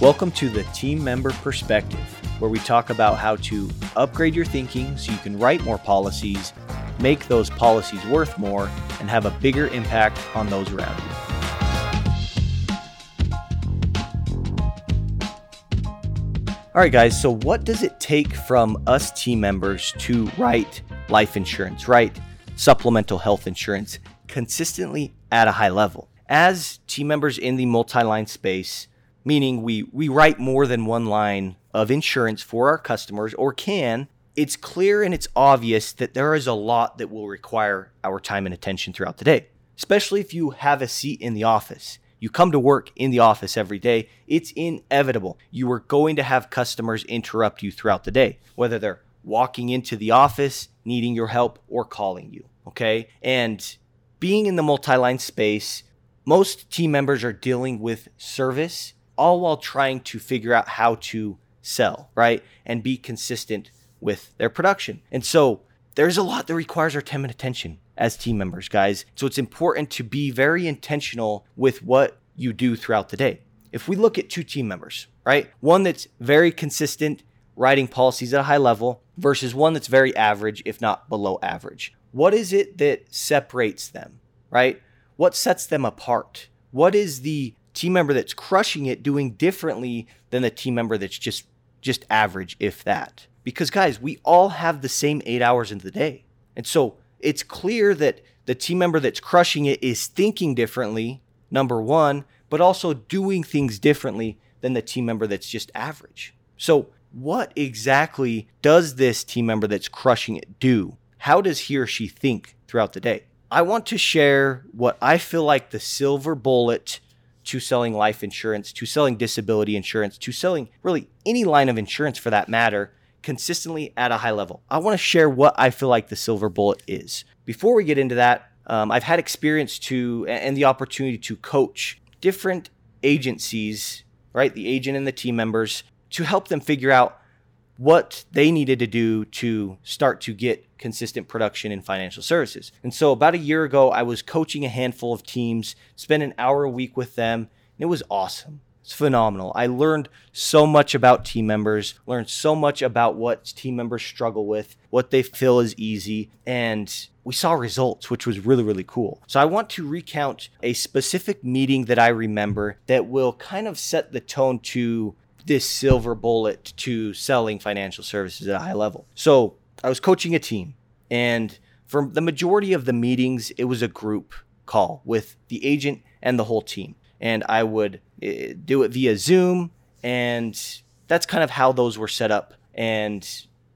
Welcome to the Team Member Perspective, where we talk about how to upgrade your thinking so you can write more policies, make those policies worth more, and have a bigger impact on those around you. All right, guys, so what does it take from us team members to write life insurance, write supplemental health insurance consistently at a high level? As team members in the multi line space, meaning we, we write more than one line of insurance for our customers or can, it's clear and it's obvious that there is a lot that will require our time and attention throughout the day, especially if you have a seat in the office. You come to work in the office every day, it's inevitable. You are going to have customers interrupt you throughout the day, whether they're walking into the office, needing your help, or calling you. Okay. And being in the multi line space, most team members are dealing with service all while trying to figure out how to sell, right? And be consistent with their production. And so there's a lot that requires our time and attention as team members, guys. So it's important to be very intentional with what you do throughout the day. If we look at two team members, right? One that's very consistent, writing policies at a high level, versus one that's very average, if not below average. What is it that separates them, right? What sets them apart? What is the team member that's crushing it doing differently than the team member that's just just average if that. Because guys we all have the same 8 hours in the day. And so it's clear that the team member that's crushing it is thinking differently number 1 but also doing things differently than the team member that's just average. So what exactly does this team member that's crushing it do? How does he or she think throughout the day? I want to share what I feel like the silver bullet to selling life insurance, to selling disability insurance, to selling really any line of insurance for that matter, consistently at a high level. I want to share what I feel like the silver bullet is. Before we get into that, um, I've had experience to and the opportunity to coach different agencies, right? The agent and the team members to help them figure out what they needed to do to start to get consistent production in financial services. And so about a year ago, I was coaching a handful of teams, spent an hour a week with them, and it was awesome. It's phenomenal. I learned so much about team members, learned so much about what team members struggle with, what they feel is easy, and we saw results, which was really, really cool. So I want to recount a specific meeting that I remember that will kind of set the tone to this silver bullet to selling financial services at a high level. So I was coaching a team, and for the majority of the meetings, it was a group call with the agent and the whole team. And I would uh, do it via Zoom, and that's kind of how those were set up. And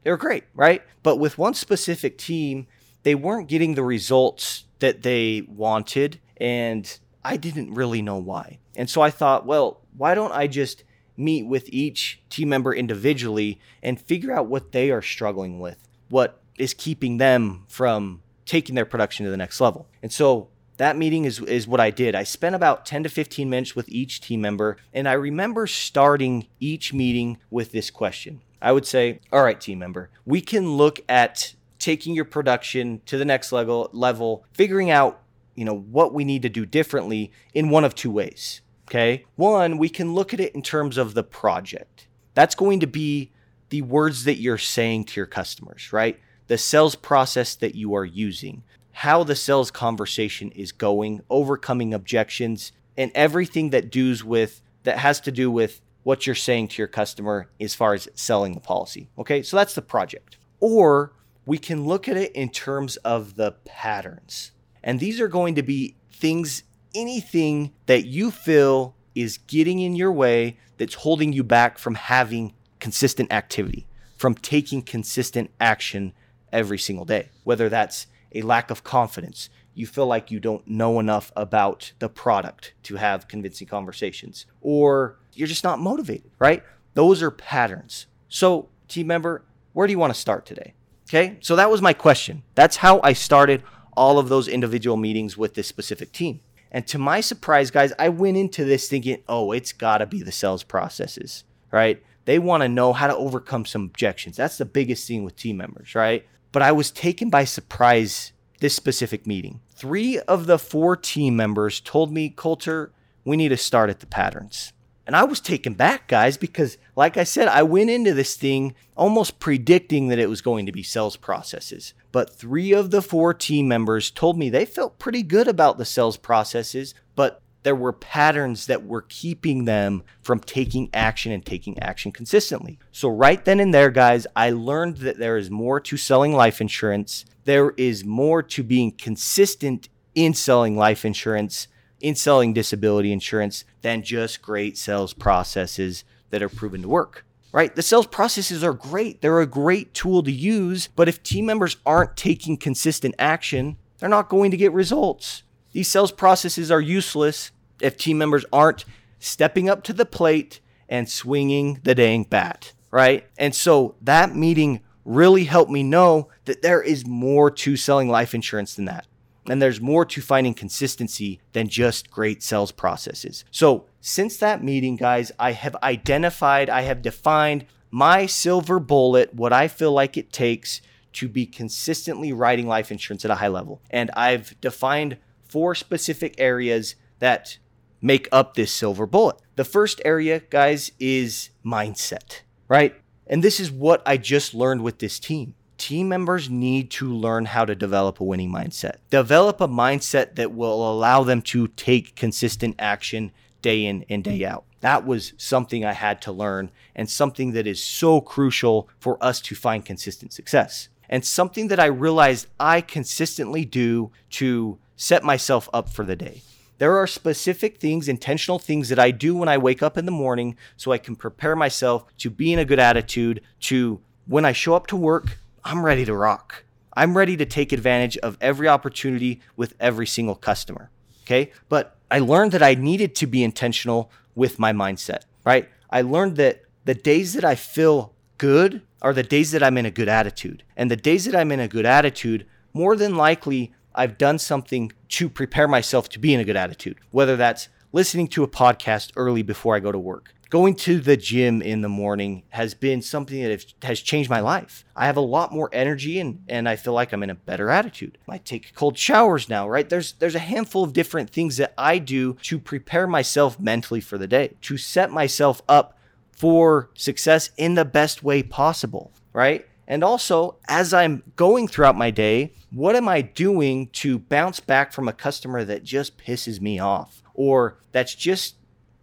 they were great, right? But with one specific team, they weren't getting the results that they wanted, and I didn't really know why. And so I thought, well, why don't I just meet with each team member individually and figure out what they are struggling with, what is keeping them from taking their production to the next level. And so that meeting is, is what I did. I spent about 10 to 15 minutes with each team member, and I remember starting each meeting with this question. I would say, All right, team member, we can look at taking your production to the next level, level figuring out you know what we need to do differently in one of two ways Okay. One, we can look at it in terms of the project. That's going to be the words that you're saying to your customers, right? The sales process that you are using, how the sales conversation is going, overcoming objections, and everything that does with that has to do with what you're saying to your customer as far as selling the policy. Okay, so that's the project. Or we can look at it in terms of the patterns. And these are going to be things anything that you feel is getting in your way that's holding you back from having consistent activity, from taking consistent action every single day, whether that's a lack of confidence. You feel like you don't know enough about the product to have convincing conversations, or you're just not motivated, right? Those are patterns. So, team member, where do you want to start today? Okay, so that was my question. That's how I started all of those individual meetings with this specific team. And to my surprise, guys, I went into this thinking, oh, it's got to be the sales processes, right? They want to know how to overcome some objections. That's the biggest thing with team members, right? But I was taken by surprise this specific meeting. Three of the four team members told me, Colter, we need to start at the patterns. And I was taken back, guys, because like I said, I went into this thing almost predicting that it was going to be sales processes. But three of the four team members told me they felt pretty good about the sales processes, but there were patterns that were keeping them from taking action and taking action consistently. So, right then and there, guys, I learned that there is more to selling life insurance. There is more to being consistent in selling life insurance, in selling disability insurance, than just great sales processes that are proven to work. Right? The sales processes are great. They're a great tool to use, but if team members aren't taking consistent action, they're not going to get results. These sales processes are useless if team members aren't stepping up to the plate and swinging the dang bat, right? And so that meeting really helped me know that there is more to selling life insurance than that. And there's more to finding consistency than just great sales processes. So, since that meeting, guys, I have identified, I have defined my silver bullet, what I feel like it takes to be consistently writing life insurance at a high level. And I've defined four specific areas that make up this silver bullet. The first area, guys, is mindset, right? And this is what I just learned with this team. Team members need to learn how to develop a winning mindset. Develop a mindset that will allow them to take consistent action day in and day out. That was something I had to learn and something that is so crucial for us to find consistent success. And something that I realized I consistently do to set myself up for the day. There are specific things, intentional things that I do when I wake up in the morning so I can prepare myself to be in a good attitude, to when I show up to work, I'm ready to rock. I'm ready to take advantage of every opportunity with every single customer. Okay. But I learned that I needed to be intentional with my mindset, right? I learned that the days that I feel good are the days that I'm in a good attitude. And the days that I'm in a good attitude, more than likely, I've done something to prepare myself to be in a good attitude, whether that's listening to a podcast early before I go to work. Going to the gym in the morning has been something that has changed my life. I have a lot more energy and, and I feel like I'm in a better attitude. I take cold showers now, right? There's there's a handful of different things that I do to prepare myself mentally for the day, to set myself up for success in the best way possible, right? And also, as I'm going throughout my day, what am I doing to bounce back from a customer that just pisses me off or that's just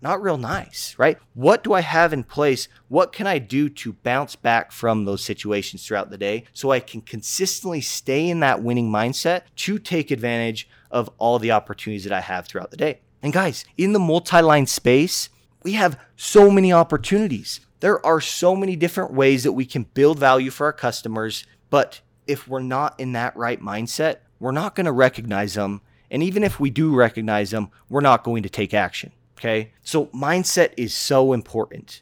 not real nice, right? What do I have in place? What can I do to bounce back from those situations throughout the day so I can consistently stay in that winning mindset to take advantage of all the opportunities that I have throughout the day? And guys, in the multi line space, we have so many opportunities. There are so many different ways that we can build value for our customers, but if we're not in that right mindset, we're not going to recognize them. And even if we do recognize them, we're not going to take action. Okay. So, mindset is so important.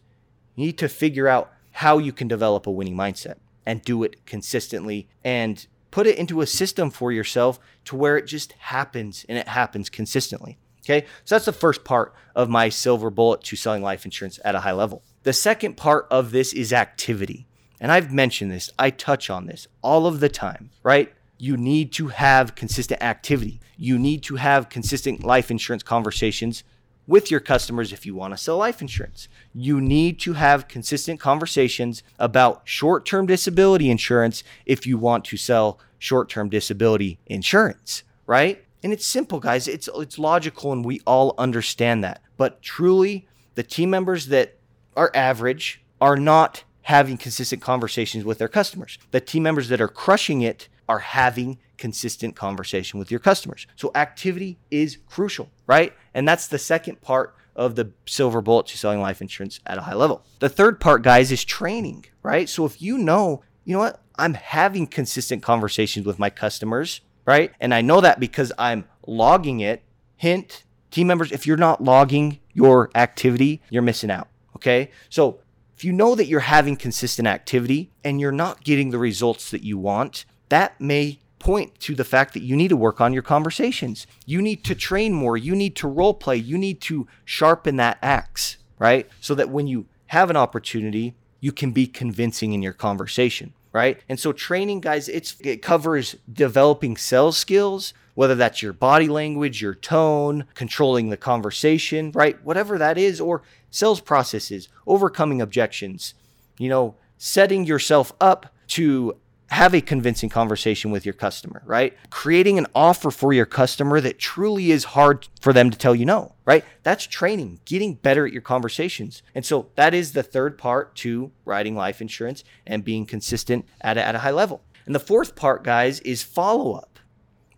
You need to figure out how you can develop a winning mindset and do it consistently and put it into a system for yourself to where it just happens and it happens consistently. Okay. So, that's the first part of my silver bullet to selling life insurance at a high level. The second part of this is activity. And I've mentioned this, I touch on this all of the time, right? You need to have consistent activity. You need to have consistent life insurance conversations with your customers if you want to sell life insurance. You need to have consistent conversations about short term disability insurance if you want to sell short term disability insurance, right? And it's simple, guys. It's, it's logical and we all understand that. But truly, the team members that are average are not having consistent conversations with their customers. The team members that are crushing it are having consistent conversation with your customers. So activity is crucial, right? And that's the second part of the silver bullet to selling life insurance at a high level. The third part, guys, is training, right? So if you know, you know what, I'm having consistent conversations with my customers, right? And I know that because I'm logging it. Hint, team members, if you're not logging your activity, you're missing out. Okay. So if you know that you're having consistent activity and you're not getting the results that you want, that may point to the fact that you need to work on your conversations. You need to train more. You need to role play. You need to sharpen that axe, right? So that when you have an opportunity, you can be convincing in your conversation, right? And so training guys, it covers developing sales skills, whether that's your body language, your tone, controlling the conversation, right? Whatever that is or sales processes, overcoming objections, you know, setting yourself up to have a convincing conversation with your customer, right? Creating an offer for your customer that truly is hard for them to tell you no, right? That's training, getting better at your conversations. And so that is the third part to writing life insurance and being consistent at a, at a high level. And the fourth part, guys, is follow up.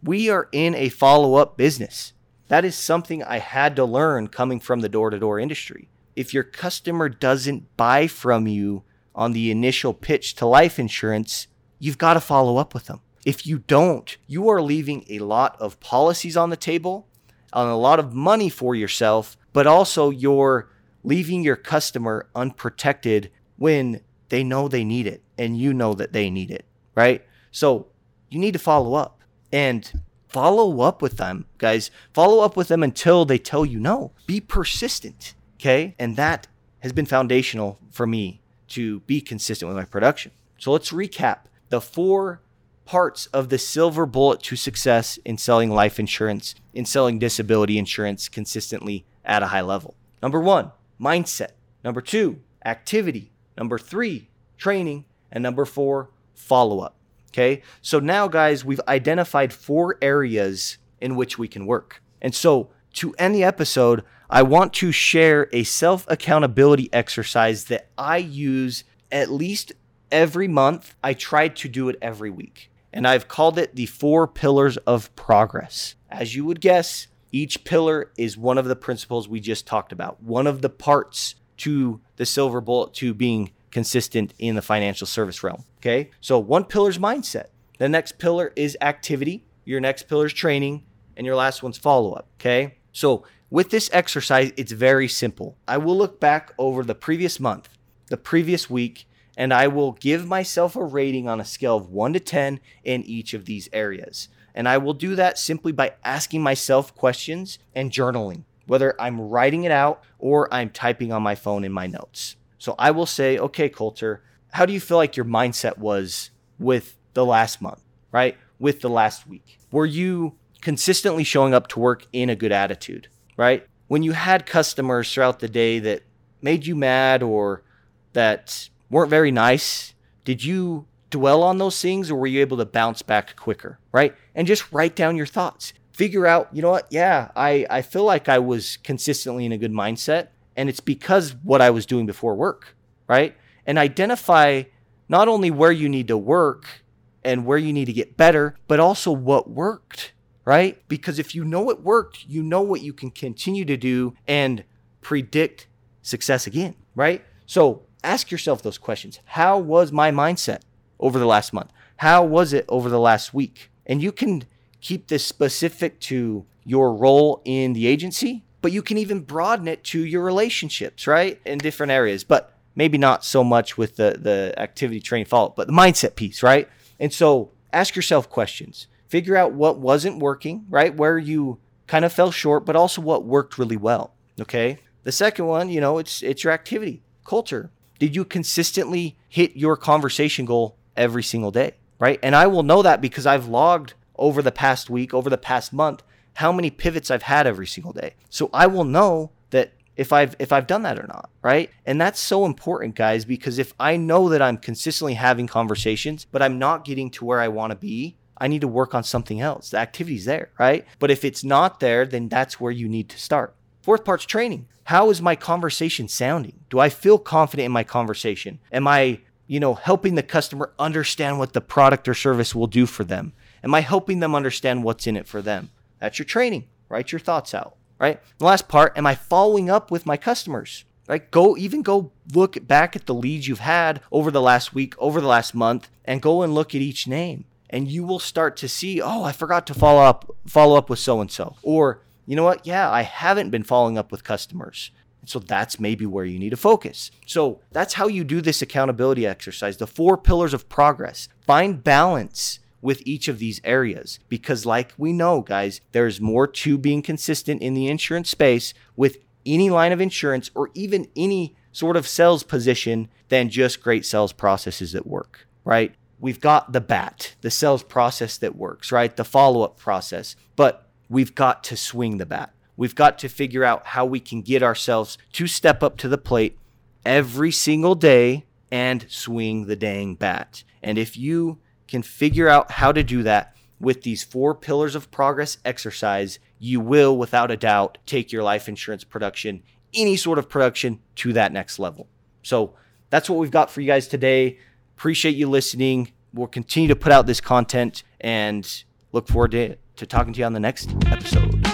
We are in a follow up business. That is something I had to learn coming from the door to door industry. If your customer doesn't buy from you on the initial pitch to life insurance, you've got to follow up with them. If you don't, you are leaving a lot of policies on the table and a lot of money for yourself, but also you're leaving your customer unprotected when they know they need it and you know that they need it, right? So you need to follow up and follow up with them, guys. Follow up with them until they tell you no. Be persistent, okay? And that has been foundational for me to be consistent with my production. So let's recap the four parts of the silver bullet to success in selling life insurance, in selling disability insurance consistently at a high level. Number one, mindset. Number two, activity. Number three, training. And number four, follow up. Okay. So now, guys, we've identified four areas in which we can work. And so to end the episode, I want to share a self accountability exercise that I use at least every month. I try to do it every week. And I've called it the four pillars of progress. As you would guess, each pillar is one of the principles we just talked about, one of the parts to the silver bullet to being consistent in the financial service realm. Okay. So one pillar is mindset. The next pillar is activity. Your next pillar is training. And your last one's follow up. Okay. So with this exercise, it's very simple. I will look back over the previous month, the previous week, and I will give myself a rating on a scale of 1 to 10 in each of these areas. And I will do that simply by asking myself questions and journaling, whether I'm writing it out or I'm typing on my phone in my notes. So I will say, okay, Colter, how do you feel like your mindset was with the last month, right? With the last week? Were you consistently showing up to work in a good attitude, right? When you had customers throughout the day that made you mad or that weren't very nice, did you dwell on those things or were you able to bounce back quicker, right? And just write down your thoughts. Figure out, you know what? Yeah, I, I feel like I was consistently in a good mindset and it's because what I was doing before work, right? And identify not only where you need to work and where you need to get better, but also what worked, right? Because if you know it worked, you know what you can continue to do and predict success again, right? So ask yourself those questions. How was my mindset over the last month? How was it over the last week? And you can keep this specific to your role in the agency, but you can even broaden it to your relationships, right? In different areas, but maybe not so much with the, the activity training follow but the mindset piece, right? And so ask yourself questions. Figure out what wasn't working, right? Where you kind of fell short, but also what worked really well. Okay. The second one, you know, it's it's your activity culture. Did you consistently hit your conversation goal every single day? Right. And I will know that because I've logged over the past week, over the past month, how many pivots I've had every single day. So I will know that if I've if I've done that or not, right? And that's so important, guys, because if I know that I'm consistently having conversations, but I'm not getting to where I want to be, I need to work on something else. The activity's there, right? But if it's not there, then that's where you need to start. Fourth part's training. How is my conversation sounding? Do I feel confident in my conversation? Am I, you know, helping the customer understand what the product or service will do for them? Am I helping them understand what's in it for them? That's your training. Write your thoughts out, right? The last part, am I following up with my customers? Right? Go even go look back at the leads you've had over the last week, over the last month, and go and look at each name. And you will start to see, oh, I forgot to follow up, follow up with so and so. Or you know what? Yeah, I haven't been following up with customers. So that's maybe where you need to focus. So that's how you do this accountability exercise the four pillars of progress. Find balance with each of these areas because, like we know, guys, there's more to being consistent in the insurance space with any line of insurance or even any sort of sales position than just great sales processes that work, right? We've got the BAT, the sales process that works, right? The follow up process. But we've got to swing the bat. We've got to figure out how we can get ourselves to step up to the plate every single day and swing the dang bat. And if you can figure out how to do that with these four pillars of progress exercise, you will, without a doubt, take your life insurance production, any sort of production, to that next level. So that's what we've got for you guys today. Appreciate you listening. We'll continue to put out this content and look forward to, to talking to you on the next episode.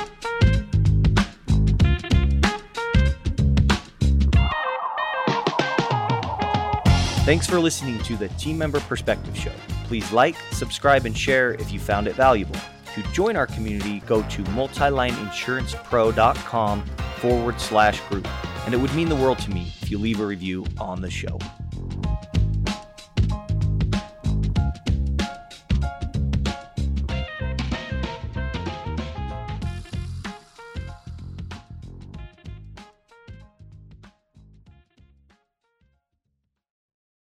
Thanks for listening to the Team Member Perspective Show. Please like, subscribe, and share if you found it valuable. To join our community, go to multilineinsurancepro.com forward slash group. And it would mean the world to me if you leave a review on the show.